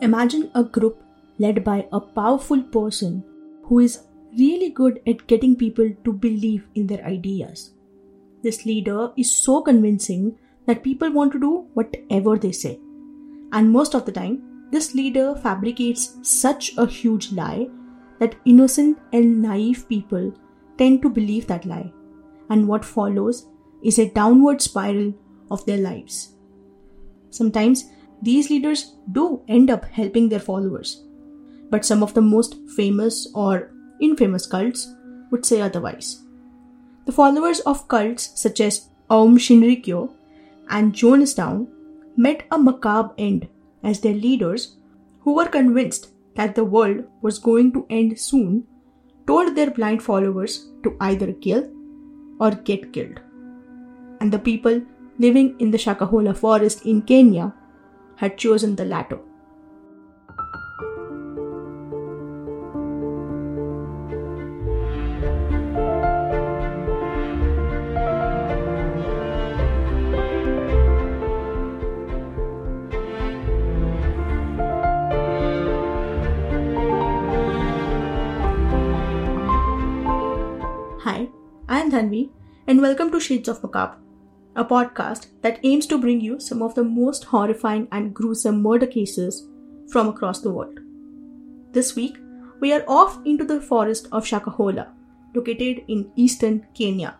Imagine a group led by a powerful person who is really good at getting people to believe in their ideas. This leader is so convincing that people want to do whatever they say. And most of the time, this leader fabricates such a huge lie that innocent and naive people tend to believe that lie. And what follows is a downward spiral of their lives. Sometimes these leaders do end up helping their followers, but some of the most famous or infamous cults would say otherwise. The followers of cults such as Aum Shinrikyo and Jonestown met a macabre end as their leaders, who were convinced that the world was going to end soon, told their blind followers to either kill or get killed. And the people living in the Shakahola forest in Kenya had chosen the latter. Hi, I am Dhanvi, and welcome to Shades of Macabre, a podcast that aims to bring you some of the most horrifying and gruesome murder cases from across the world. This week, we are off into the forest of Shakahola, located in eastern Kenya.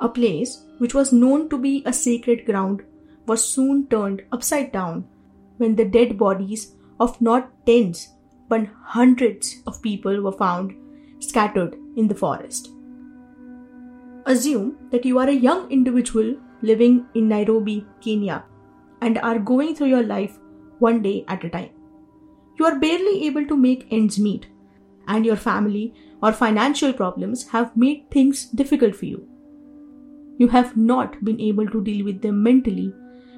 A place which was known to be a sacred ground was soon turned upside down when the dead bodies of not tens but hundreds of people were found scattered in the forest. Assume that you are a young individual living in Nairobi, Kenya, and are going through your life one day at a time. You are barely able to make ends meet, and your family or financial problems have made things difficult for you. You have not been able to deal with them mentally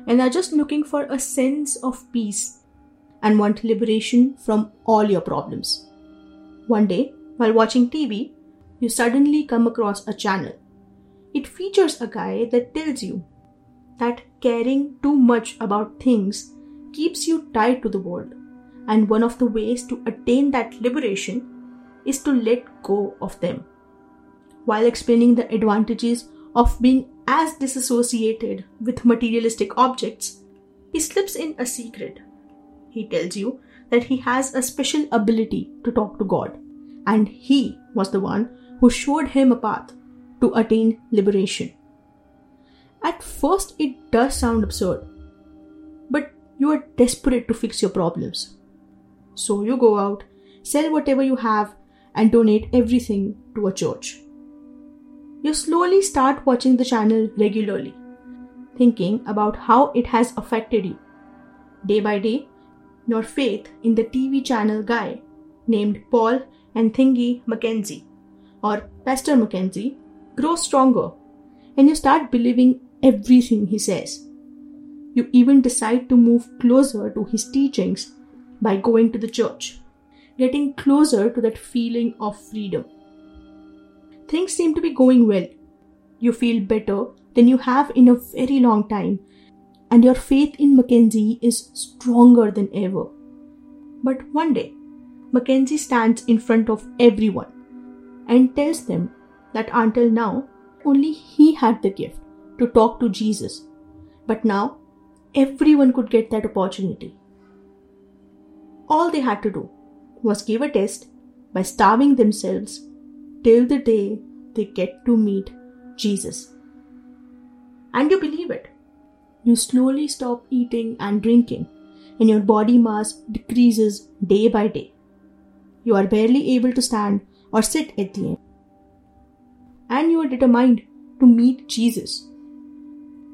and are just looking for a sense of peace and want liberation from all your problems. One day, while watching TV, you suddenly come across a channel it features a guy that tells you that caring too much about things keeps you tied to the world, and one of the ways to attain that liberation is to let go of them. While explaining the advantages of being as disassociated with materialistic objects, he slips in a secret. He tells you that he has a special ability to talk to God, and he was the one who showed him a path to attain liberation. At first, it does sound absurd, but you are desperate to fix your problems. So you go out, sell whatever you have, and donate everything to a church. You slowly start watching the channel regularly, thinking about how it has affected you. Day by day, your faith in the TV channel guy named Paul Nthenge Mackenzie, or Pastor Mackenzie, grows stronger and you start believing everything he says. You even decide to move closer to his teachings by going to the church, getting closer to that feeling of freedom. Things seem to be going well. You feel better than you have in a very long time, and your faith in Mackenzie is stronger than ever. But one day, Mackenzie stands in front of everyone and tells them that until now, only he had the gift to talk to Jesus. But now, everyone could get that opportunity. All they had to do was give a test by starving themselves till the day they get to meet Jesus. And you believe it. You slowly stop eating and drinking, and your body mass decreases day by day. You are barely able to stand or sit at the end and you are determined to meet Jesus.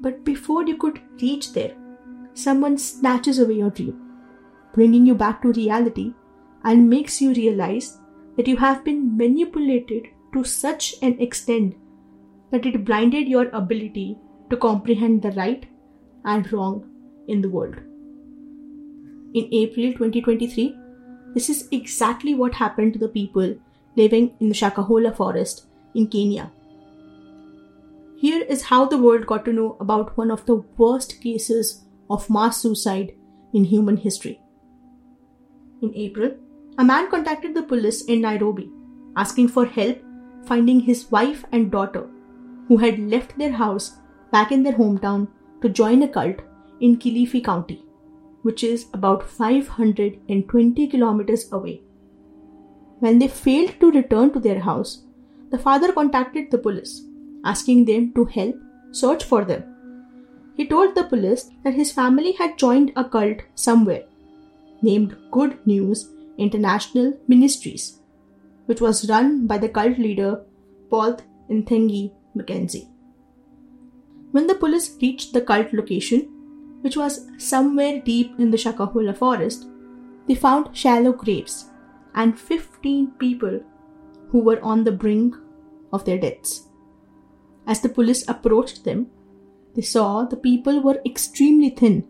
But before you could reach there, someone snatches away your dream, bringing you back to reality and makes you realize that you have been manipulated to such an extent that it blinded your ability to comprehend the right and wrong in the world. In April 2023, this is exactly what happened to the people living in the Shakahola forest in Kenya. Here is how the world got to know about one of the worst cases of mass suicide in human history. in April, a man contacted the police in Nairobi asking for help finding his wife and daughter, who had left their house back in their hometown to join a cult in Kilifi County, which is about 520 kilometers away. When they failed to return to their house, the father contacted the police, asking them to help search for them. He told the police that his family had joined a cult somewhere named Good News International Ministries, which was run by the cult leader Paul Nthenge Mackenzie. When the police reached the cult location, which was somewhere deep in the Shakahola forest, they found shallow graves and 15 people who were on the brink of their deaths. As the police approached them, they saw the people were extremely thin,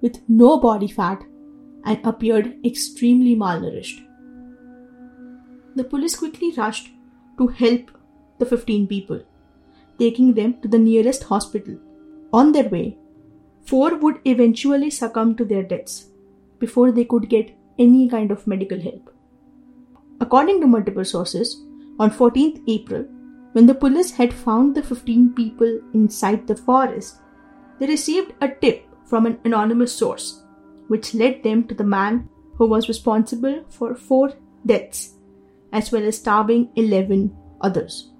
with no body fat, and appeared extremely malnourished. The police quickly rushed to help the 15 people, taking them to the nearest hospital. On their way, four would eventually succumb to their deaths before they could get any kind of medical help. According to multiple sources, on 14th April, when the police had found the 15 people inside the forest, they received a tip from an anonymous source, which led them to the man who was responsible for four deaths, as well as starving 11 others.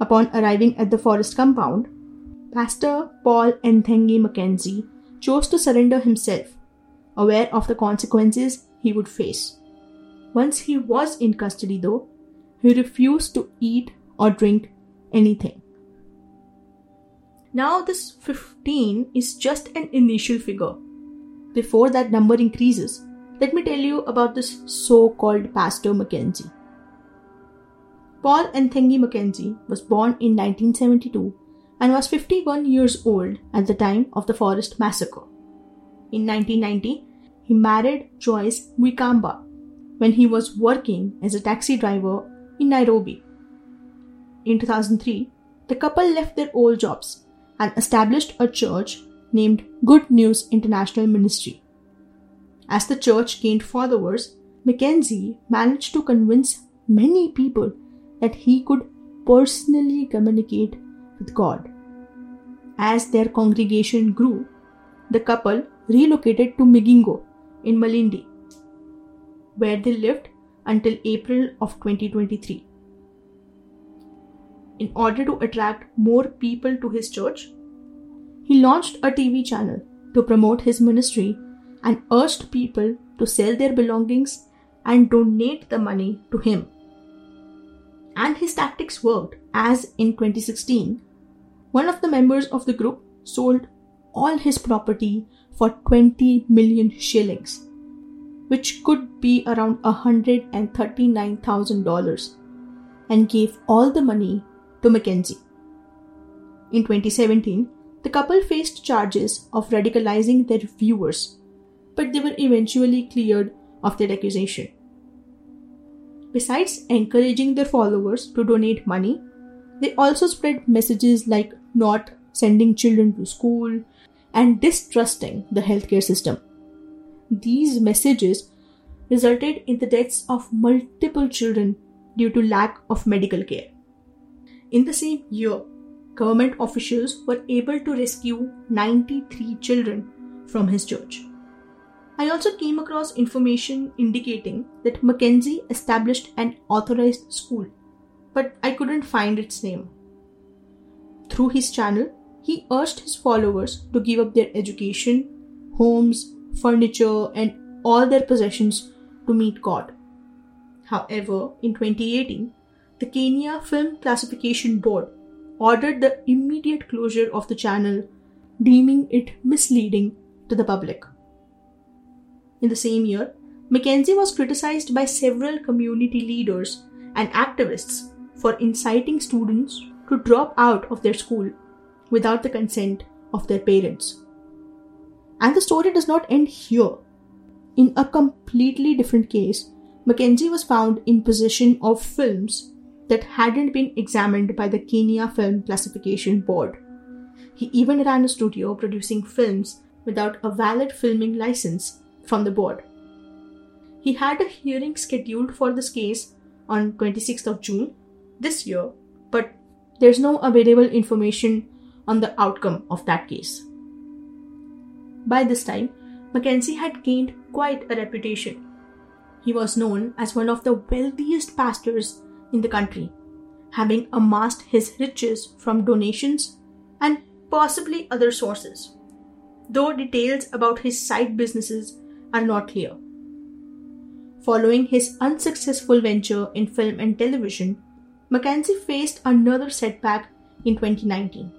Upon arriving at the forest compound, Pastor Paul Nthenge Mackenzie chose to surrender himself, aware of the consequences he would face. Once he was in custody, though, he refused to eat or drink anything. Now, this 15 is just an initial figure. Before that number increases, let me tell you about this so called Pastor Mackenzie. Paul Nthenge Mackenzie was born in 1972 and was 51 years old at the time of the Forest Massacre. In 1990, he married Joyce Mwikamba when he was working as a taxi driver in Nairobi. In 2003, the couple left their old jobs and established a church named Good News International Ministry. As the church gained followers, Mackenzie managed to convince many people that he could personally communicate with God. As their congregation grew, the couple relocated to Migingo in Malindi, where they lived until April of 2023. In order to attract more people to his church, he launched a TV channel to promote his ministry and urged people to sell their belongings and donate the money to him and his tactics worked, as in 2016, one of the members of the group sold all his property for 20 million shillings, which could be around $139,000, and gave all the money to Mackenzie. In 2017, the couple faced charges of radicalizing their viewers, but they were eventually cleared of their accusation. Besides encouraging their followers to donate money, they also spread messages like not sending children to school and distrusting the healthcare system. These messages resulted in the deaths of multiple children due to lack of medical care. In the same year, government officials were able to rescue 93 children from his church. I also came across information indicating that Mackenzie established an authorized school, but I couldn't find its name. Through his channel, he urged his followers to give up their education, homes, furniture, and all their possessions to meet God. However, in 2018, the Kenya Film Classification Board ordered the immediate closure of the channel, deeming it misleading to the public. In the same year, Mackenzie was criticized by several community leaders and activists for inciting students to drop out of their school without the consent of their parents. And the story does not end here. In a completely different case, Mackenzie was found in possession of films that hadn't been examined by the Kenya Film Classification Board. He even ran a studio producing films without a valid filming license from the board. he had a hearing scheduled for this case on 26th of June this year, but there's no available information on the outcome of that case. By this time, Mackenzie had gained quite a reputation. He was known as one of the wealthiest pastors in the country, having amassed his riches from donations and possibly other sources, though details about his side businesses are not clear. Following his unsuccessful venture in film and television, Mackenzie faced another setback in 2019.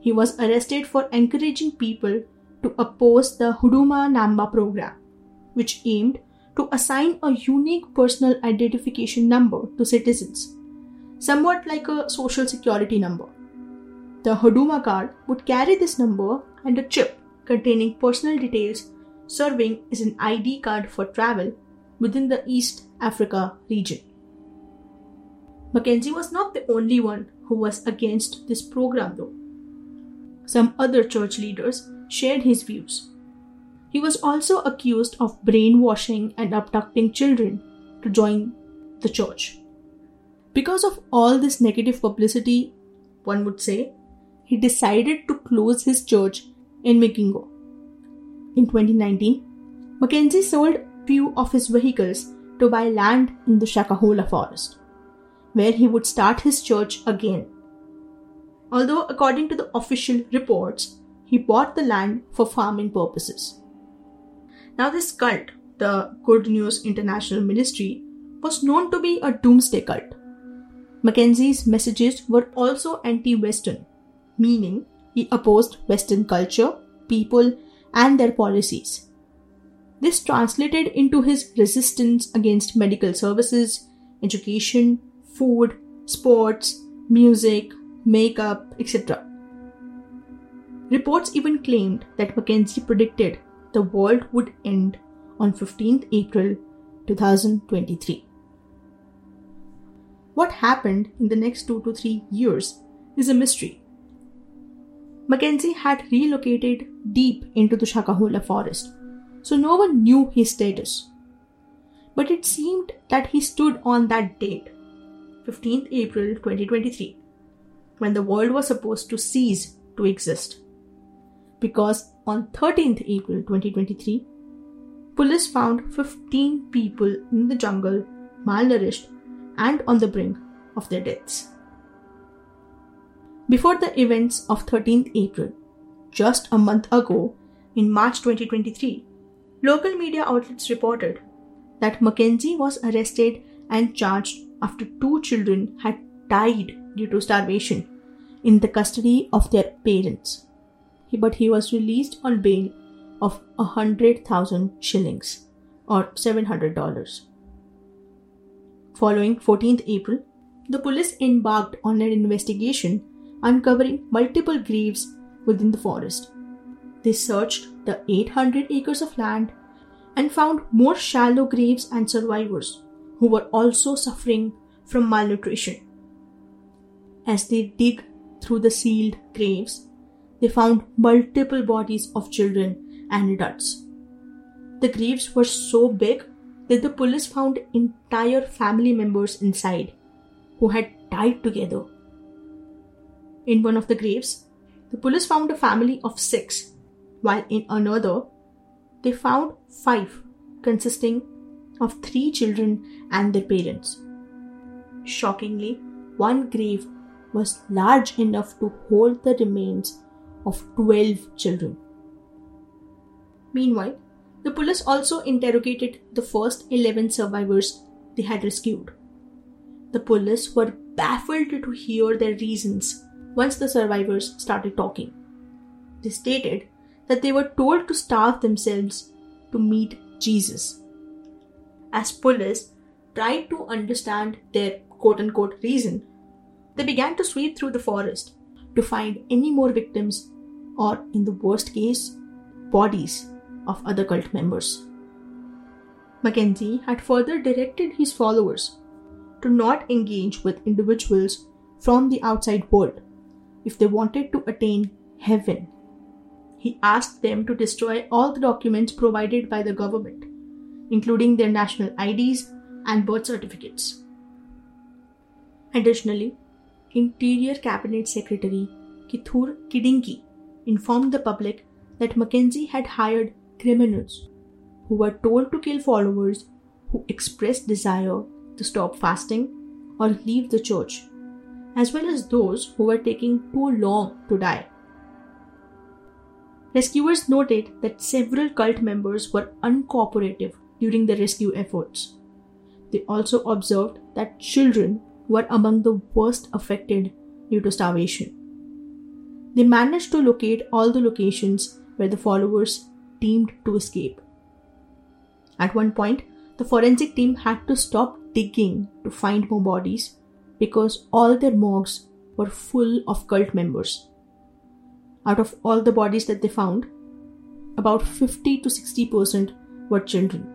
He was arrested for encouraging people to oppose the Huduma Namba program, which aimed to assign a unique personal identification number to citizens, somewhat like a social security number. The Huduma card would carry this number and a chip containing personal details serving as an ID card for travel within the East Africa region. Mackenzie was not the only one who was against this program, though. Some other church leaders shared his views. He was also accused of brainwashing and abducting children to join the church. Because of all this negative publicity, one would say, he decided to close his church in Migingo. In 2019, Mackenzie sold few of his vehicles to buy land in the Shakahola forest, where he would start his church again. Although, according to the official reports, he bought the land for farming purposes. Now, this cult, the Good News International Ministry, was known to be a doomsday cult. Mackenzie's messages were also anti Western, meaning he opposed Western culture, people, and their policies. This translated into his resistance against medical services, education, food, sports, music, makeup, etc. Reports even claimed that Mackenzie predicted the world would end on 15th April 2023. What happened in the next two to three years is a mystery. Mackenzie had relocated deep into the Shakahola forest so no one knew his status. But it seemed that he stood on that date, 15th April 2023, when the world was supposed to cease to exist. Because on 13th April 2023, police found 15 people in the jungle malnourished and on the brink of their deaths. Before the events of 13th April, just a month ago, in March 2023, Local media outlets reported that Mackenzie was arrested and charged after two children had died due to starvation in the custody of their parents. But he was released on bail of a hundred thousand shillings or $700. Following 14th April, the police embarked on an investigation uncovering multiple graves within the forest. They searched the 800 acres of land and found more shallow graves and survivors who were also suffering from malnutrition. As they dig through the sealed graves, they found multiple bodies of children and adults. The graves were so big that the police found entire family members inside who had died together. In one of the graves, the police found a family of six while in another, they found five, consisting of three children and their parents. Shockingly, one grave was large enough to hold the remains of 12 children. Meanwhile, the police also interrogated the first 11 survivors they had rescued. The police were baffled to hear their reasons once the survivors started talking. They stated that they were told to starve themselves to meet Jesus. As police tried to understand their quote unquote reason, they began to sweep through the forest to find any more victims or, in the worst case, bodies of other cult members. Mackenzie had further directed his followers to not engage with individuals from the outside world if they wanted to attain heaven he asked them to destroy all the documents provided by the government, including their national IDs and birth certificates. Additionally, Interior Cabinet Secretary Kithure Kindiki informed the public that Mackenzie had hired criminals who were told to kill followers who expressed desire to stop fasting or leave the church, as well as those who were taking too long to die. Rescuers noted that several cult members were uncooperative during the rescue efforts. They also observed that children were among the worst affected due to starvation. They managed to locate all the locations where the followers deemed to escape. At one point, the forensic team had to stop digging to find more bodies because all their morgues were full of cult members out of all the bodies that they found, about 50 to 60% were children.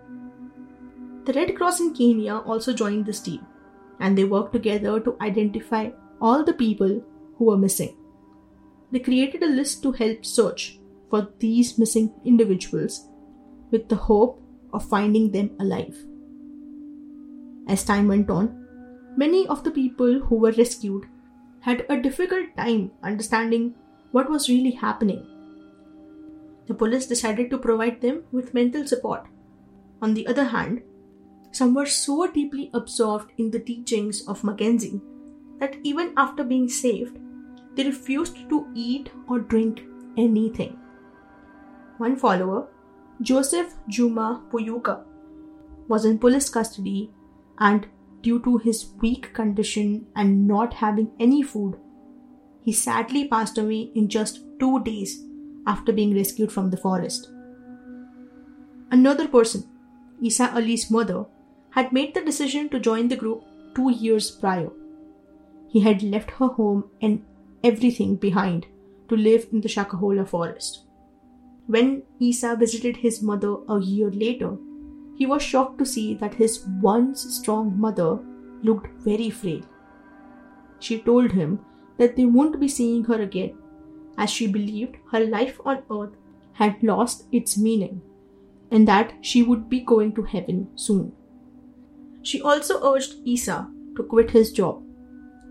The Red Cross in Kenya also joined this team, and they worked together to identify all the people who were missing. They created a list to help search for these missing individuals with the hope of finding them alive. As time went on, many of the people who were rescued had a difficult time understanding what was really happening. The police decided to provide them with mental support. On the other hand, some were so deeply absorbed in the teachings of Mackenzie that even after being saved, they refused to eat or drink anything. One follower, Joseph Juma Puyuka, was in police custody and due to his weak condition and not having any food, he sadly passed away in just two days after being rescued from the forest. Another person, Isa Ali's mother, had made the decision to join the group two years prior. He had left her home and everything behind to live in the Shakahola forest. When Isa visited his mother a year later, he was shocked to see that his once strong mother looked very frail. She told him that they wouldn't be seeing her again, as she believed her life on earth had lost its meaning and that she would be going to heaven soon. She also urged Isa to quit his job,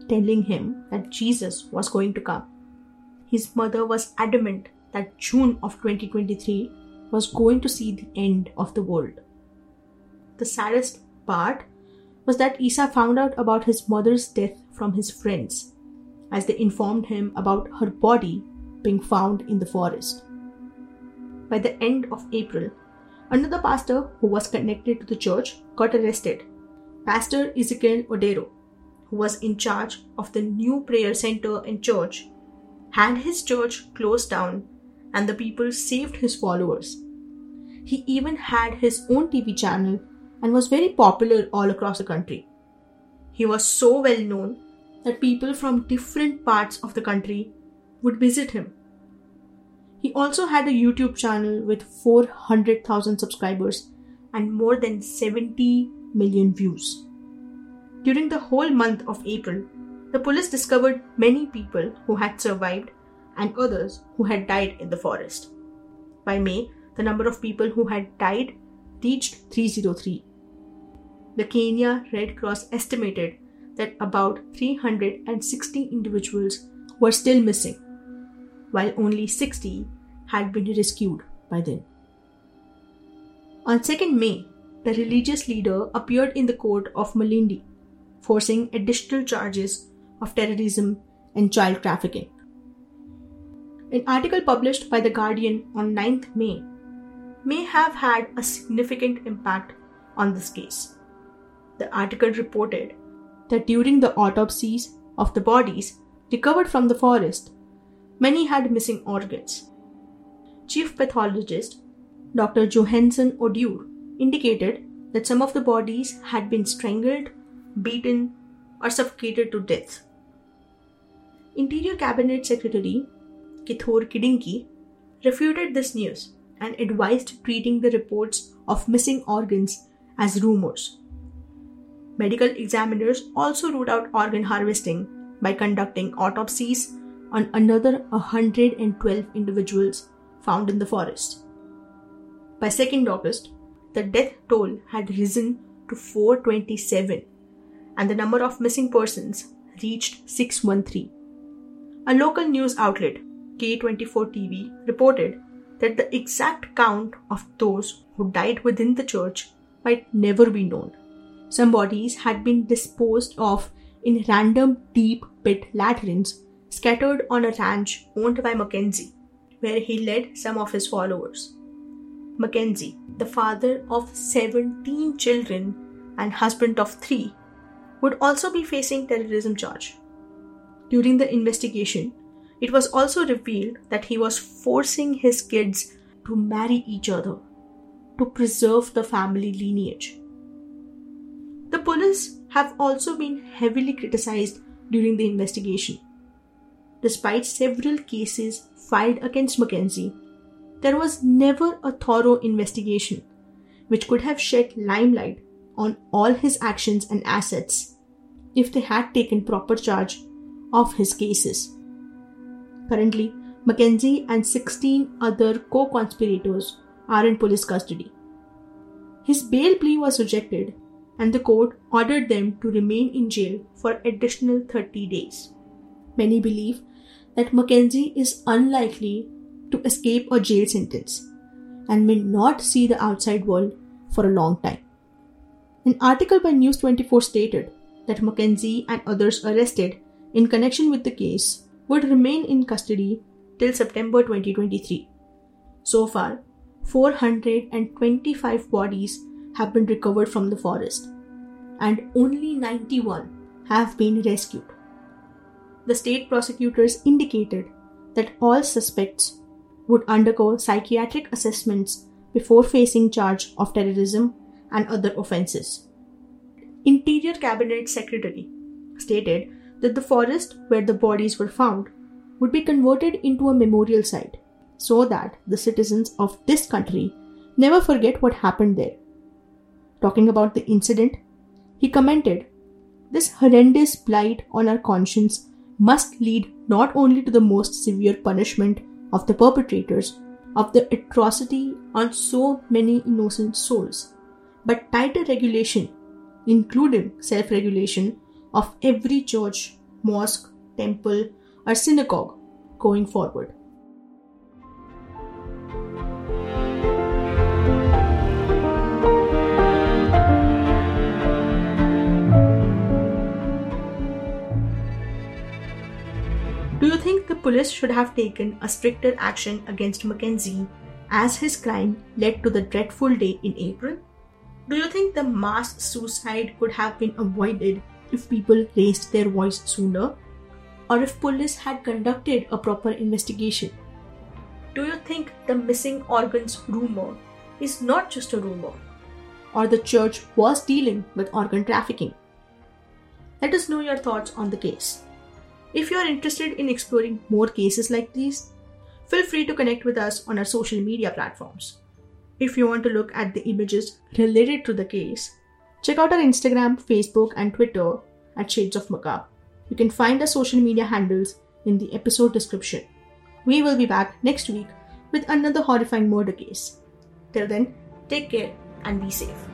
telling him that Jesus was going to come. His mother was adamant that June of 2023 was going to see the end of the world. The saddest part was that Isa found out about his mother's death from his friends as they informed him about her body being found in the forest. By the end of April, another pastor who was connected to the church got arrested. Pastor Ezekiel Odero, who was in charge of the new prayer center and church, had his church closed down and the people saved his followers. He even had his own TV channel and was very popular all across the country. He was so well known that people from different parts of the country would visit him. He also had a YouTube channel with 400,000 subscribers and more than 70 million views. During the whole month of April, the police discovered many people who had survived and others who had died in the forest. By May, the number of people who had died reached 303. The Kenya Red Cross estimated that about 360 individuals were still missing, while only 60 had been rescued by then. On 2nd May, the religious leader appeared in the court of Malindi, forcing additional charges of terrorism and child trafficking. An article published by The Guardian on 9th May may have had a significant impact on this case. The article reported that during the autopsies of the bodies recovered from the forest, many had missing organs. Chief pathologist Dr. Johansen Oduor indicated that some of the bodies had been strangled, beaten, or suffocated to death. Interior Cabinet Secretary Kithure Kindiki refuted this news and advised treating the reports of missing organs as rumors Medical examiners also ruled out organ harvesting by conducting autopsies on another 112 individuals found in the forest. By 2nd August, the death toll had risen to 427 and the number of missing persons reached 613. A local news outlet, K24 TV, reported that the exact count of those who died within the church might never be known. Some bodies had been disposed of in random deep pit latrines scattered on a ranch owned by Mackenzie, where he led some of his followers. Mackenzie, the father of 17 children and husband of three, would also be facing terrorism charge. During the investigation, it was also revealed that he was forcing his kids to marry each other to preserve the family lineage. The police have also been heavily criticized during the investigation. Despite several cases filed against Mackenzie, there was never a thorough investigation which could have shed limelight on all his actions and assets if they had taken proper charge of his cases. Currently, Mackenzie and 16 other co conspirators are in police custody. His bail plea was rejected, and the court ordered them to remain in jail for additional 30 days. Many believe that Mackenzie is unlikely to escape a jail sentence and may not see the outside world for a long time. An article by News 24 stated that Mackenzie and others arrested in connection with the case would remain in custody till September 2023. So far, 425 bodies have been recovered from the forest, and only 91 have been rescued. The state prosecutors indicated that all suspects would undergo psychiatric assessments before facing charge of terrorism and other offences. Interior Cabinet Secretary stated that the forest where the bodies were found would be converted into a memorial site so that the citizens of this country never forget what happened there. Talking about the incident, he commented, This horrendous blight on our conscience must lead not only to the most severe punishment of the perpetrators of the atrocity on so many innocent souls, but tighter regulation, including self regulation, of every church, mosque, temple, or synagogue going forward. Think the police should have taken a stricter action against Mackenzie as his crime led to the dreadful day in April? Do you think the mass suicide could have been avoided if people raised their voice sooner? Or if police had conducted a proper investigation? Do you think the missing organs rumor is not just a rumor? Or the church was dealing with organ trafficking? Let us know your thoughts on the case. If you are interested in exploring more cases like these, feel free to connect with us on our social media platforms. If you want to look at the images related to the case, check out our Instagram, Facebook, and Twitter at Shades of Macabre. You can find our social media handles in the episode description. We will be back next week with another horrifying murder case. Till then, take care and be safe.